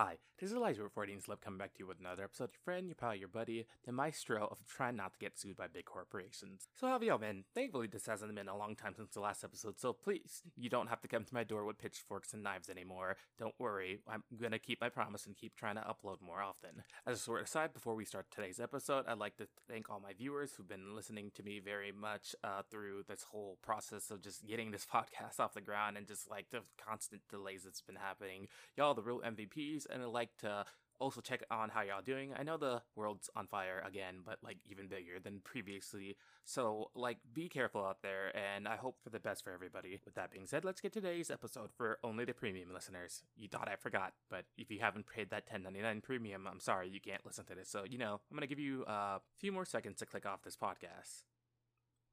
Hi, this is Elijah reporting Slip coming back to you with another episode. Your friend, your pal, your buddy, the maestro of trying not to get sued by big corporations. So how have y'all been? Thankfully, this hasn't been a long time since the last episode, so please, you don't have to come to my door with pitchforks and knives anymore. Don't worry, I'm gonna keep my promise and keep trying to upload more often. As a sort of aside, before we start today's episode, I'd like to thank all my viewers who've been listening to me very much uh, through this whole process of just getting this podcast off the ground and just like the constant delays that's been happening. Y'all, the real MVPs and I'd like to also check on how y'all doing. I know the world's on fire again, but like even bigger than previously. So like be careful out there and I hope for the best for everybody. With that being said, let's get today's episode for only the premium listeners. You thought I forgot, but if you haven't paid that 10.99 premium, I'm sorry you can't listen to this. So, you know, I'm going to give you uh, a few more seconds to click off this podcast.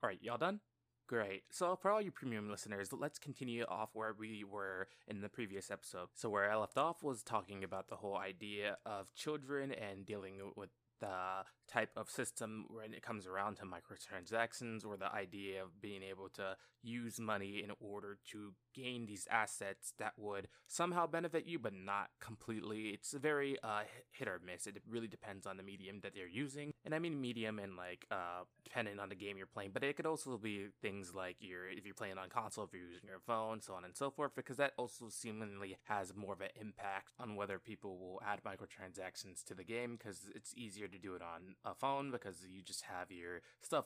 All right, y'all done? Great. So, for all you premium listeners, let's continue off where we were in the previous episode. So, where I left off was talking about the whole idea of children and dealing with the type of system when it comes around to microtransactions or the idea of being able to use money in order to gain these assets that would somehow benefit you but not completely. It's very uh, hit or miss. It really depends on the medium that they're using. And i mean medium and like uh, depending on the game you're playing but it could also be things like you're if you're playing on console if you're using your phone so on and so forth because that also seemingly has more of an impact on whether people will add microtransactions to the game because it's easier to do it on a phone because you just have your stuff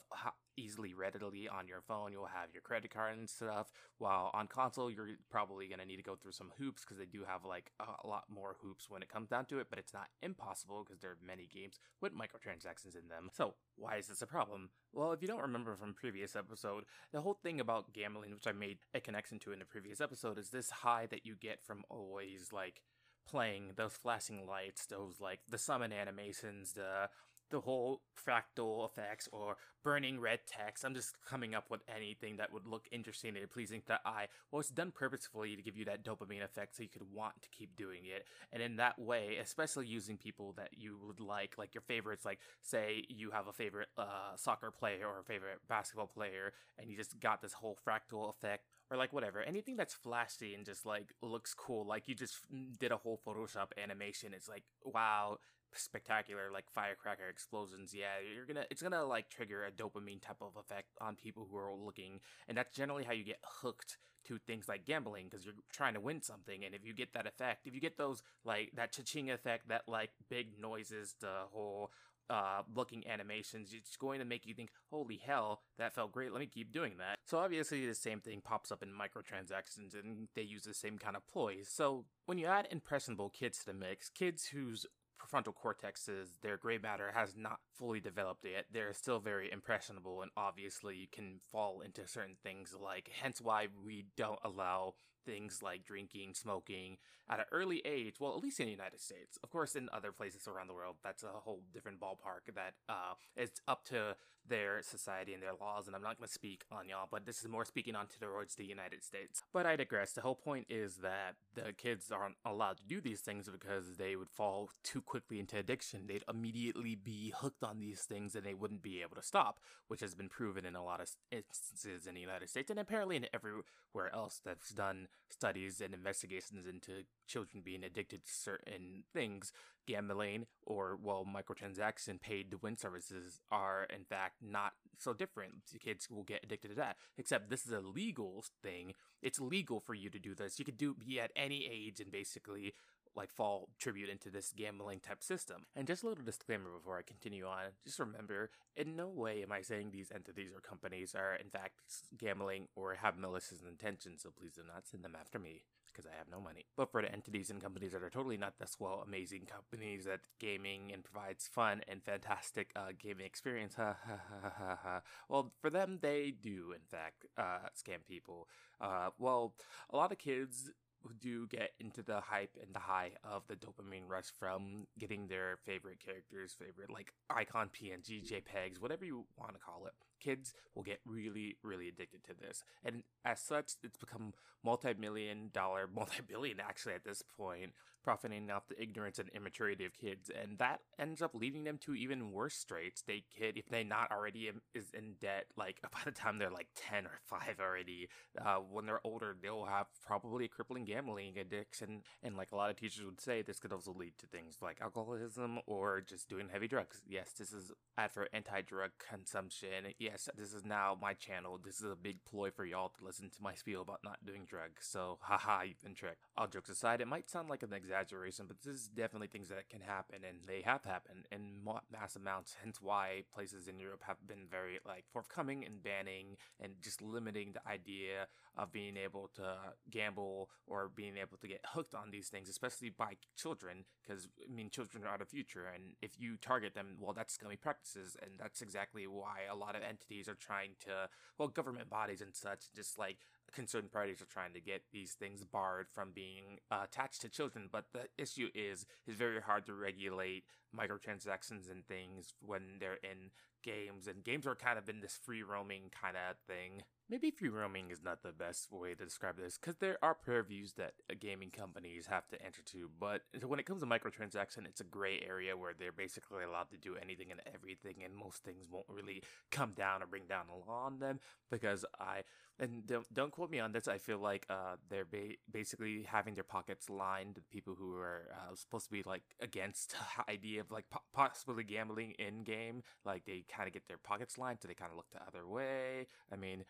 easily readily on your phone. You'll have your credit card and stuff. While on console you're probably going to need to go through some hoops because they do have like a lot more hoops when it comes down to it but it's not impossible because there are many games with microtransactions in them. So why is this a problem? Well if you don't remember from previous episode the whole thing about gambling which i made a connection to in the previous episode is this high that you get from always like playing those flashing lights those like the summon animations the the whole fractal effects or burning red text. I'm just coming up with anything that would look interesting and pleasing to the eye. Well, it's done purposefully to give you that dopamine effect so you could want to keep doing it. And in that way, especially using people that you would like, like your favorites, like say you have a favorite uh, soccer player or a favorite basketball player, and you just got this whole fractal effect or like whatever anything that's flashy and just like looks cool like you just did a whole photoshop animation it's like wow spectacular like firecracker explosions yeah you're gonna it's gonna like trigger a dopamine type of effect on people who are looking and that's generally how you get hooked to things like gambling because you're trying to win something and if you get that effect if you get those like that cha-ching effect that like big noises the whole uh, looking animations, it's going to make you think, holy hell, that felt great, let me keep doing that. So obviously the same thing pops up in microtransactions and they use the same kind of ploys. So when you add impressionable kids to the mix, kids whose prefrontal cortexes, their gray matter has not fully developed yet. They're still very impressionable and obviously you can fall into certain things like hence why we don't allow things like drinking, smoking at an early age. Well, at least in the United States. Of course, in other places around the world, that's a whole different ballpark. That uh, it's up to their society and their laws. And I'm not going to speak on y'all, but this is more speaking on towards the United States. But I digress. The whole point is that the kids aren't allowed to do these things because they would fall too quickly into addiction. They'd immediately be hooked on these things and they wouldn't be able to stop, which has been proven in a lot of instances in the United States and apparently in everywhere else that's done studies and investigations into children being addicted to certain things, gambling or well microtransaction paid to win services are in fact not so different. Kids will get addicted to that. Except this is a legal thing. It's legal for you to do this. You could do be at any age and basically like fall tribute into this gambling type system. And just a little disclaimer before I continue on, just remember, in no way am I saying these entities or companies are in fact gambling or have malicious intentions, so please do not send them after me because I have no money. But for the entities and companies that are totally not this well, amazing companies that gaming and provides fun and fantastic uh, gaming experience, ha ha ha ha ha. Well, for them, they do in fact uh, scam people. Uh, well, a lot of kids do get into the hype and the high of the dopamine rush from getting their favorite characters, favorite like icon PNG, JPEGs, whatever you want to call it, kids will get really, really addicted to this. And as such, it's become multi-million dollar, multi-billion actually at this point, profiting off the ignorance and immaturity of kids. And that ends up leading them to even worse straits. They kid, if they not already is in debt, like by the time they're like 10 or 5 already, uh, when they're older, they'll have probably a crippling gambling addiction. And like a lot of teachers would say, this could also lead to things like alcoholism or just doing heavy drugs. Yes, this is ad for anti-drug consumption. Yes, this is now my channel. This is a big ploy for y'all to listen to my spiel about not doing drugs. So, haha, you've been tricked. All jokes aside, it might sound like an exaggeration, but this is definitely things that can happen, and they have happened in mass amounts. Hence, why places in Europe have been very like forthcoming in banning and just limiting the idea of being able to gamble or being able to get hooked on these things, especially by children, because I mean, children are the future, and if you target them, well, that's scummy practices, and that's exactly why a lot of entities are trying to, well, government bodies and such, just like concerned parties are trying to get these things barred from being uh, attached to children. But the issue is, it's very hard to regulate microtransactions and things when they're in games, and games are kind of in this free roaming kind of thing. Maybe free roaming is not the best way to describe this, because there are purviews that gaming companies have to enter to, but when it comes to microtransaction, it's a gray area where they're basically allowed to do anything and everything, and most things won't really come down or bring down the law on them, because I, and don't, don't quote me on this, I feel like uh, they're ba- basically having their pockets lined, the people who are uh, supposed to be like against the idea of like po- possibly gambling in game, like they kind of get their pockets lined, so they kind of look the other way. I mean,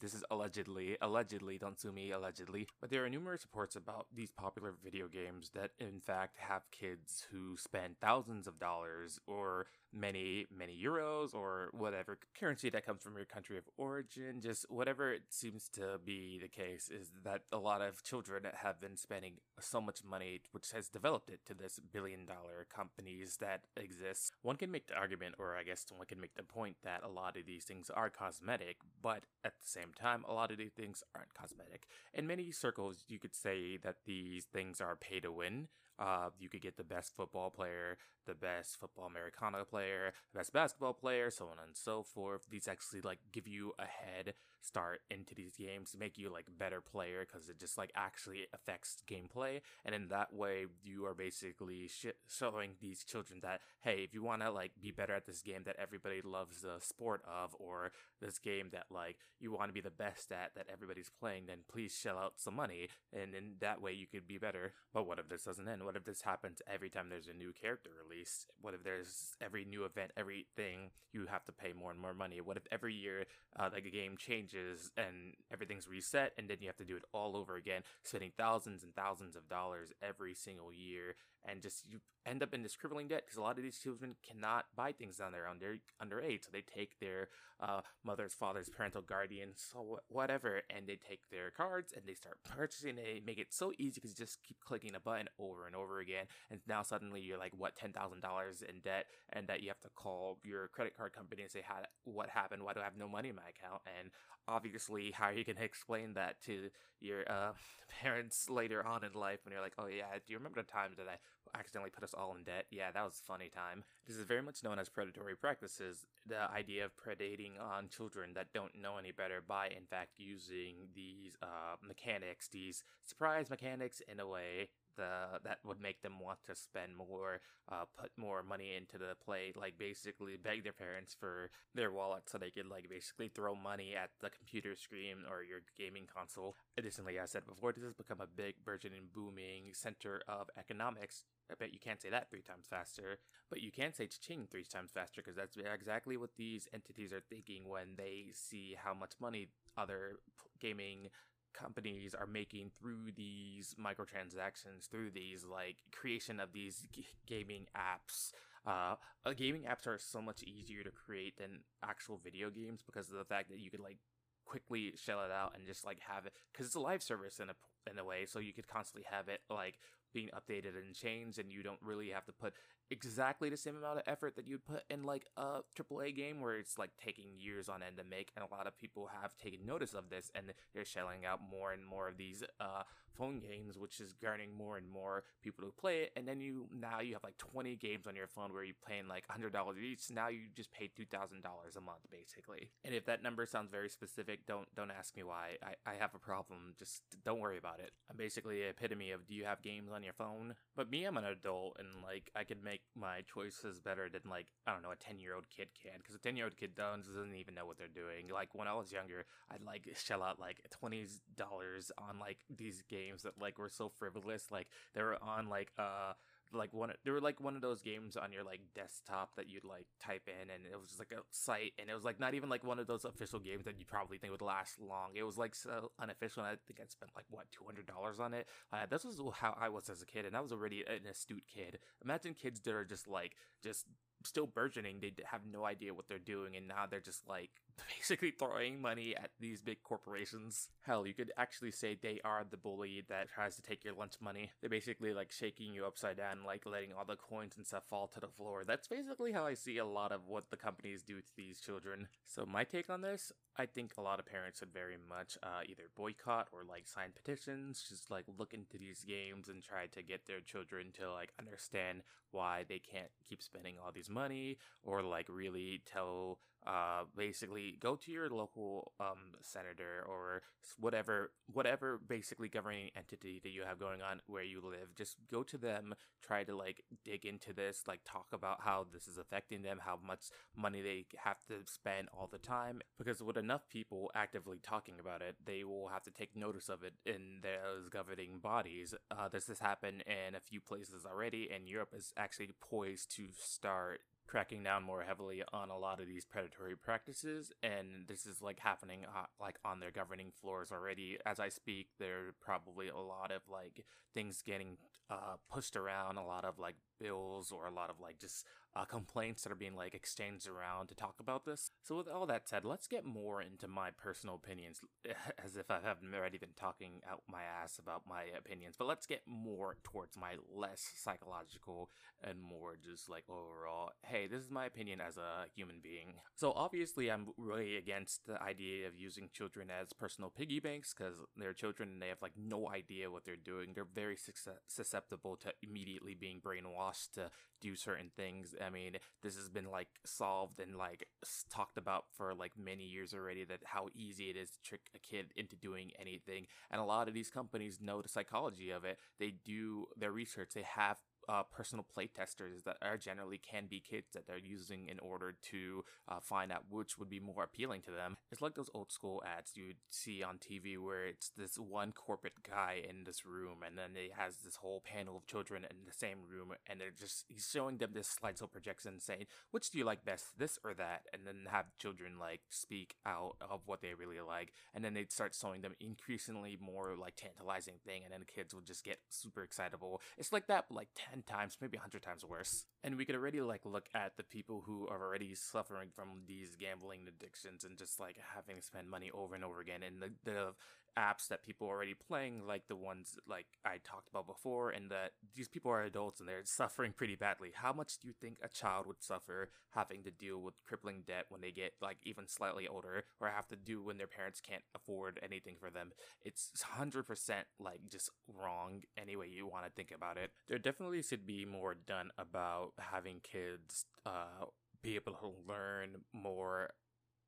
this is allegedly, allegedly, don't sue me, allegedly, but there are numerous reports about these popular video games that in fact have kids who spend thousands of dollars or many, many euros or whatever currency that comes from your country of origin, just whatever it seems to be the case is that a lot of children have been spending so much money, which has developed it to this billion dollar companies that exist. One can make the argument, or I guess one can make the point that a lot of these things are cosmetic, but at the same time, a lot of these things aren't cosmetic. In many circles, you could say that these things are pay to win. Uh, you could get the best football player, the best football Americana player, the best basketball player, so on and so forth. These actually like give you a head start into these games to make you like better player because it just like actually affects gameplay. And in that way, you are basically sh- showing these children that hey, if you want to like be better at this game that everybody loves the sport of, or this game that like you want to be the best at that everybody's playing, then please shell out some money, and in that way you could be better. But what if this doesn't end? What if this happens every time there's a new character released? What if there's every new event, everything you have to pay more and more money? What if every year uh, like a game changes and everything's reset, and then you have to do it all over again, spending thousands and thousands of dollars every single year, and just you end up in this crippling debt because a lot of these children cannot buy things on their own. They're underage, so they take their uh, mother's, father's, parental guardian, so whatever, and they take their cards and they start purchasing. They make it so easy because you just keep clicking a button over and over again, and now suddenly you're like what ten thousand dollars in debt, and that you have to call your credit card company and say, "How what happened? Why do I have no money in my account?" And obviously, how are you going to explain that to your uh, parents later on in life when you're like, "Oh yeah, do you remember the time that I accidentally put us all in debt. Yeah, that was a funny time. This is very much known as predatory practices. The idea of predating on children that don't know any better by, in fact, using these uh, mechanics, these surprise mechanics in a way the that would make them want to spend more, uh, put more money into the play, like basically beg their parents for their wallet so they could like basically throw money at the computer screen or your gaming console. Additionally, as I said before, this has become a big, burgeoning, booming center of economics. I bet you can't say that three times faster, but you can say ching three times faster because that's exactly what these entities are thinking when they see how much money other gaming companies are making through these microtransactions, through these like creation of these g- gaming apps. Uh, uh, gaming apps are so much easier to create than actual video games because of the fact that you could like quickly shell it out and just like have it because it's a live service in a in a way, so you could constantly have it like being updated and changed, and you don't really have to put exactly the same amount of effort that you'd put in like a AAA game where it's like taking years on end to make, and a lot of people have taken notice of this, and they're shelling out more and more of these uh, phone games, which is garnering more and more people to play it. And then you now you have like 20 games on your phone where you're paying like $100 each. Now you just pay $2,000 a month basically. And if that number sounds very specific, don't don't ask me why. I, I have a problem. Just don't worry about it. I'm basically the epitome of do you have games on your phone? But me, I'm an adult and like I could make my choices better than like I don't know a 10 year old kid can because a 10 year old kid doesn't even know what they're doing. Like when I was younger, I'd like shell out like $20 on like these games games that like were so frivolous. Like they were on like uh like one they were like one of those games on your like desktop that you'd like type in and it was just like a site and it was like not even like one of those official games that you probably think would last long it was like so unofficial and i think i spent like what $200 on it uh, this was how i was as a kid and i was already an astute kid imagine kids that are just like just still burgeoning they have no idea what they're doing and now they're just like basically throwing money at these big corporations. Hell, you could actually say they are the bully that tries to take your lunch money. They're basically like shaking you upside down, like letting all the coins and stuff fall to the floor. That's basically how I see a lot of what the companies do to these children. So my take on this, I think a lot of parents would very much uh, either boycott or like sign petitions, just like look into these games and try to get their children to like understand why they can't keep spending all these money or like really tell uh, basically go to your local um, senator or whatever whatever basically governing entity that you have going on where you live just go to them try to like dig into this like talk about how this is affecting them how much money they have to spend all the time because with enough people actively talking about it they will have to take notice of it in those governing bodies. Uh, this has happened in a few places already and europe is actually poised to start cracking down more heavily on a lot of these predatory practices and this is like happening uh, like on their governing floors already. As i speak there are probably a lot of like things getting uh, pushed around a lot of like bills or a lot of like just uh, complaints that are being like exchanged around to talk about this. So with all that said, let's get more into my personal opinions, as if I haven't already been talking out my ass about my opinions. But let's get more towards my less psychological and more just like overall. Hey, this is my opinion as a human being. So obviously, I'm really against the idea of using children as personal piggy banks because they're children and they have like no idea what they're doing. They're very susceptible to immediately being brainwashed to do certain things. I mean, this has been like solved and like talked about for like many years already that how easy it is to trick a kid into doing anything. And a lot of these companies know the psychology of it. They do their research. They have uh, personal playtesters that are generally can be kids that they're using in order to uh, find out which would be more appealing to them. It's like those old school ads you'd see on TV where it's this one corporate guy in this room and then he has this whole panel of children in the same room and they're just he's showing them this slideshow projection saying which do you like best this or that and then have children like speak out of what they really like and then they'd start showing them increasingly more like tantalizing thing and then the kids would just get super excitable. It's like that like 10 10 times, maybe 100 times worse. And we could already like look at the people who are already suffering from these gambling addictions and just like having to spend money over and over again and the, the apps that people are already playing, like the ones like I talked about before, and that these people are adults and they're suffering pretty badly. How much do you think a child would suffer having to deal with crippling debt when they get like even slightly older, or have to do when their parents can't afford anything for them? It's 100% like just wrong any way you want to think about it. There definitely should be more done about having kids uh, be able to learn more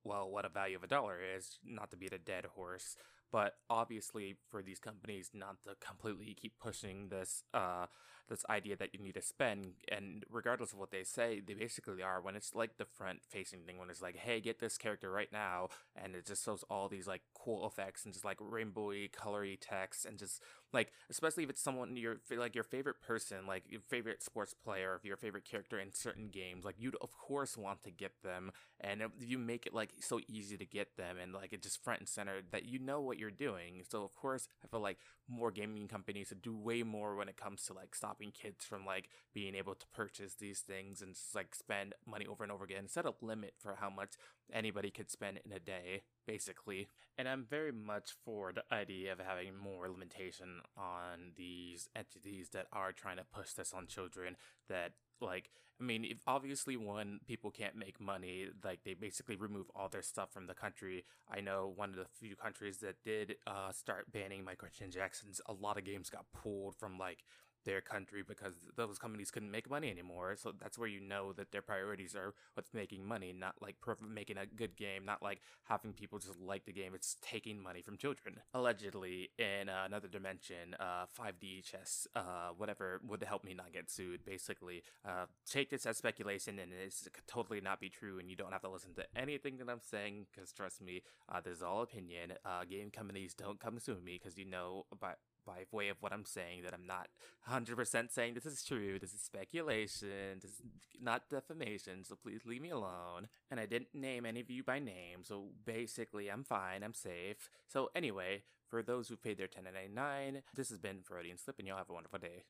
well, what a value of a dollar is, not to beat a dead horse, but obviously for these companies not to completely keep pushing this uh this idea that you need to spend. And regardless of what they say they basically are when it's like the front facing thing when it's like hey get this character right now and it just shows all these like cool effects and just like rainbowy colory text and just like especially if it's someone your like your favorite person like your favorite sports player or your favorite character in certain games like you'd of course want to get them and you make it like so easy to get them and like it just front and center that you know what you're doing. So of course i feel like more gaming companies do way more when it comes to like stopping kids from like being able to purchase these things and just like spend money over and over again set a limit for how much anybody could spend in a day basically. And i'm very much for the idea of having more limitation on these entities that are trying to push this on children that like i mean if obviously when people can't make money like they basically remove all their stuff from the country. I know one of the few countries that did uh, start banning microtransactions a lot of games got pulled from like their country because those companies couldn't make money anymore. So that's where you know that their priorities are what's making money, not like making a good game, not like having people just like the game. It's taking money from children. Allegedly, in uh, another dimension, uh, 5D chess, uh, whatever would help me not get sued. Basically, uh, take this as speculation, and it could totally not be true, and you don't have to listen to anything that I'm saying because trust me, uh, this is all opinion. Uh, game companies don't come sue me because you know about by way of what I'm saying that I'm not 100% saying this is true. This is speculation. This is not defamation. So please leave me alone. And I didn't name any of you by name. So basically, I'm fine. I'm safe. So anyway, for those who paid their 1099, this has been Freudian Slip, and y'all have a wonderful day.